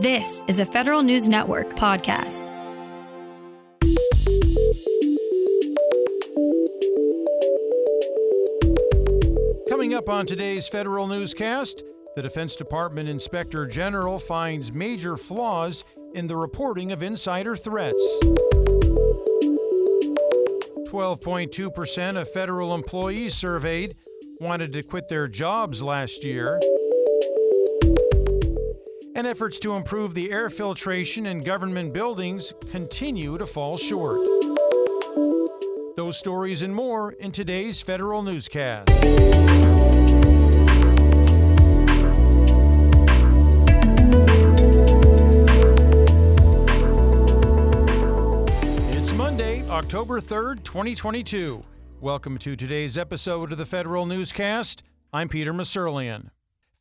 This is a Federal News Network podcast. Coming up on today's Federal Newscast, the Defense Department Inspector General finds major flaws in the reporting of insider threats. 12.2% of federal employees surveyed wanted to quit their jobs last year. And efforts to improve the air filtration in government buildings continue to fall short. Those stories and more in today's Federal Newscast. It's Monday, October 3rd, 2022. Welcome to today's episode of the Federal Newscast. I'm Peter Musurlian.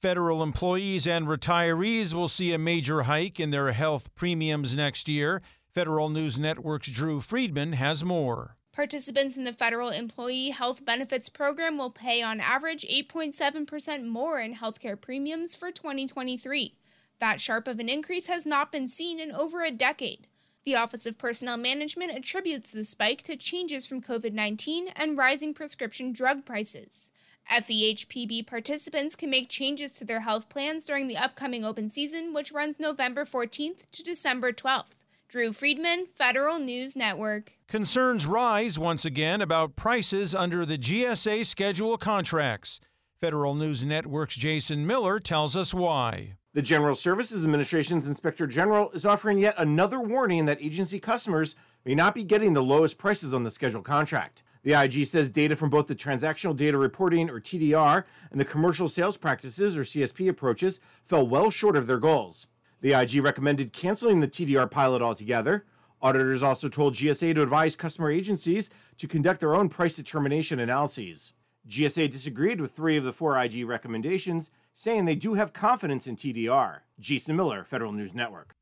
Federal employees and retirees will see a major hike in their health premiums next year. Federal News Network's Drew Friedman has more. Participants in the Federal Employee Health Benefits Program will pay on average 8.7% more in healthcare premiums for 2023. That sharp of an increase has not been seen in over a decade. The Office of Personnel Management attributes the spike to changes from COVID 19 and rising prescription drug prices. FEHPB participants can make changes to their health plans during the upcoming open season, which runs November 14th to December 12th. Drew Friedman, Federal News Network. Concerns rise once again about prices under the GSA schedule contracts. Federal News Network's Jason Miller tells us why. The General Services Administration's Inspector General is offering yet another warning that agency customers may not be getting the lowest prices on the scheduled contract. The IG says data from both the Transactional Data Reporting, or TDR, and the Commercial Sales Practices, or CSP, approaches fell well short of their goals. The IG recommended canceling the TDR pilot altogether. Auditors also told GSA to advise customer agencies to conduct their own price determination analyses. GSA disagreed with three of the four IG recommendations, saying they do have confidence in TDR. Jason Miller, Federal News Network.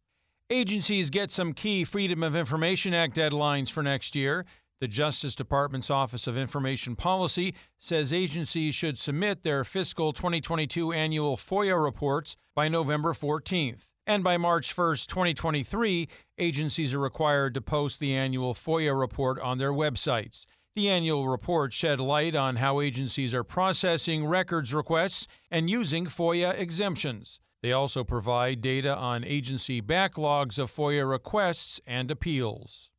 Agencies get some key Freedom of Information Act deadlines for next year. The Justice Department's Office of Information Policy says agencies should submit their fiscal 2022 annual FOIA reports by November 14th. And by March 1st, 2023, agencies are required to post the annual FOIA report on their websites. The annual report shed light on how agencies are processing records requests and using FOIA exemptions. They also provide data on agency backlogs of FOIA requests and appeals.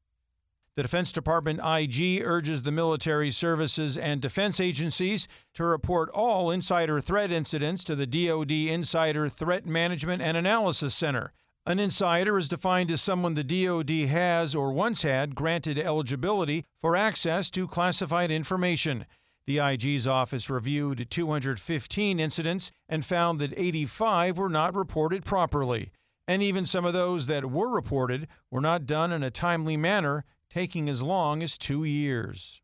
The Defense Department IG urges the military services and defense agencies to report all insider threat incidents to the DoD Insider Threat Management and Analysis Center. An insider is defined as someone the DoD has or once had granted eligibility for access to classified information. The IG's office reviewed 215 incidents and found that 85 were not reported properly. And even some of those that were reported were not done in a timely manner taking as long as two years.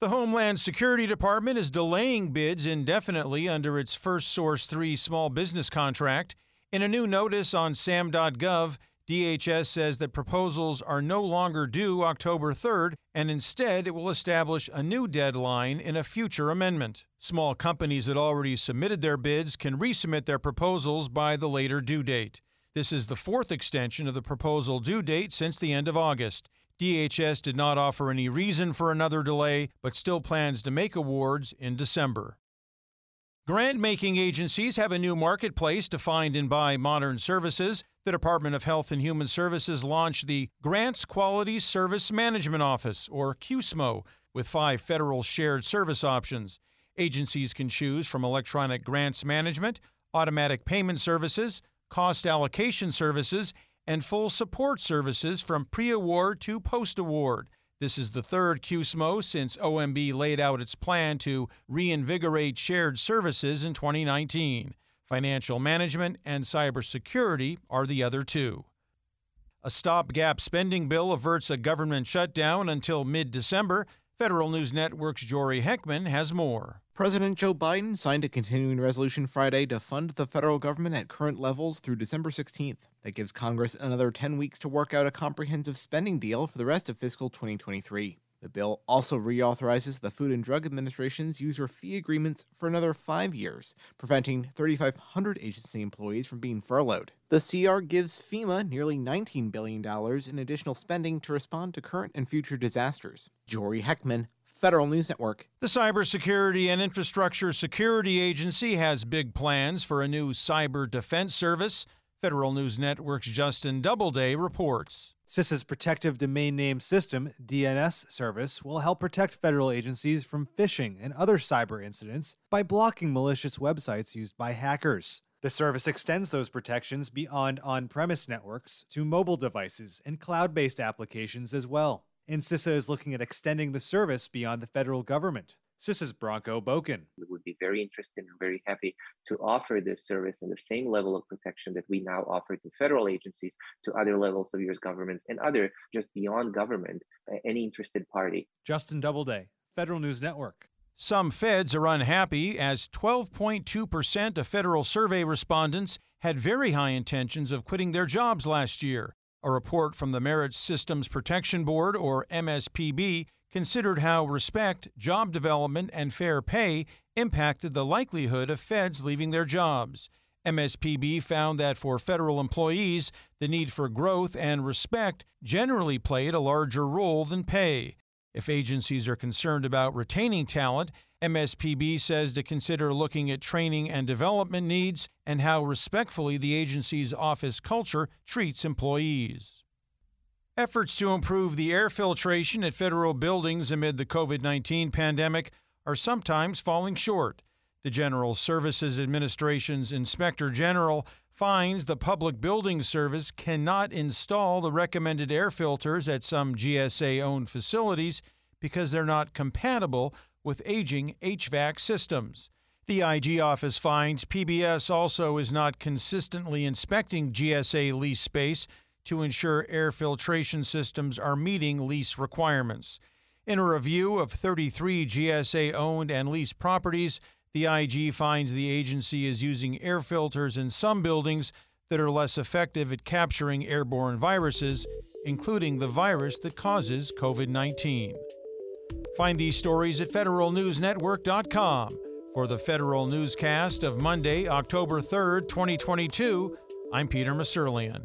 The Homeland Security Department is delaying bids indefinitely under its First Source 3 small business contract. In a new notice on SAM.gov, DHS says that proposals are no longer due October 3rd, and instead it will establish a new deadline in a future amendment. Small companies that already submitted their bids can resubmit their proposals by the later due date. This is the fourth extension of the proposal due date since the end of August. DHS did not offer any reason for another delay, but still plans to make awards in December. Grant making agencies have a new marketplace to find and buy modern services. The Department of Health and Human Services launched the Grants Quality Service Management Office, or QSMO, with five federal shared service options. Agencies can choose from electronic grants management, automatic payment services, cost allocation services, and full support services from pre award to post award. This is the third QSMO since OMB laid out its plan to reinvigorate shared services in 2019. Financial management and cybersecurity are the other two. A stopgap spending bill averts a government shutdown until mid December. Federal News Network's Jory Heckman has more. President Joe Biden signed a continuing resolution Friday to fund the federal government at current levels through December 16th. That gives Congress another 10 weeks to work out a comprehensive spending deal for the rest of fiscal 2023. The bill also reauthorizes the Food and Drug Administration's user fee agreements for another five years, preventing 3,500 agency employees from being furloughed. The CR gives FEMA nearly $19 billion in additional spending to respond to current and future disasters. Jory Heckman, Federal News Network. The Cybersecurity and Infrastructure Security Agency has big plans for a new cyber defense service. Federal News Network's Justin Doubleday reports. CISA's Protective Domain Name System, DNS service, will help protect federal agencies from phishing and other cyber incidents by blocking malicious websites used by hackers. The service extends those protections beyond on premise networks to mobile devices and cloud based applications as well. And CISA is looking at extending the service beyond the federal government. CISA's Branko Bokan. We would be very interested and very happy to offer this service in the same level of protection that we now offer to federal agencies, to other levels of U.S. governments, and other just beyond government, uh, any interested party. Justin Doubleday, Federal News Network. Some feds are unhappy as 12.2% of federal survey respondents had very high intentions of quitting their jobs last year. A report from the Merit Systems Protection Board, or MSPB, considered how respect, job development, and fair pay impacted the likelihood of feds leaving their jobs. MSPB found that for federal employees, the need for growth and respect generally played a larger role than pay. If agencies are concerned about retaining talent, MSPB says to consider looking at training and development needs and how respectfully the agency's office culture treats employees. Efforts to improve the air filtration at federal buildings amid the COVID 19 pandemic are sometimes falling short. The General Services Administration's Inspector General finds the Public Building Service cannot install the recommended air filters at some GSA owned facilities because they're not compatible with aging HVAC systems. The IG office finds PBS also is not consistently inspecting GSA lease space to ensure air filtration systems are meeting lease requirements. In a review of 33 GSA owned and leased properties, the IG finds the agency is using air filters in some buildings that are less effective at capturing airborne viruses, including the virus that causes COVID 19. Find these stories at federalnewsnetwork.com. For the Federal Newscast of Monday, October 3rd, 2022, I'm Peter Musurlian.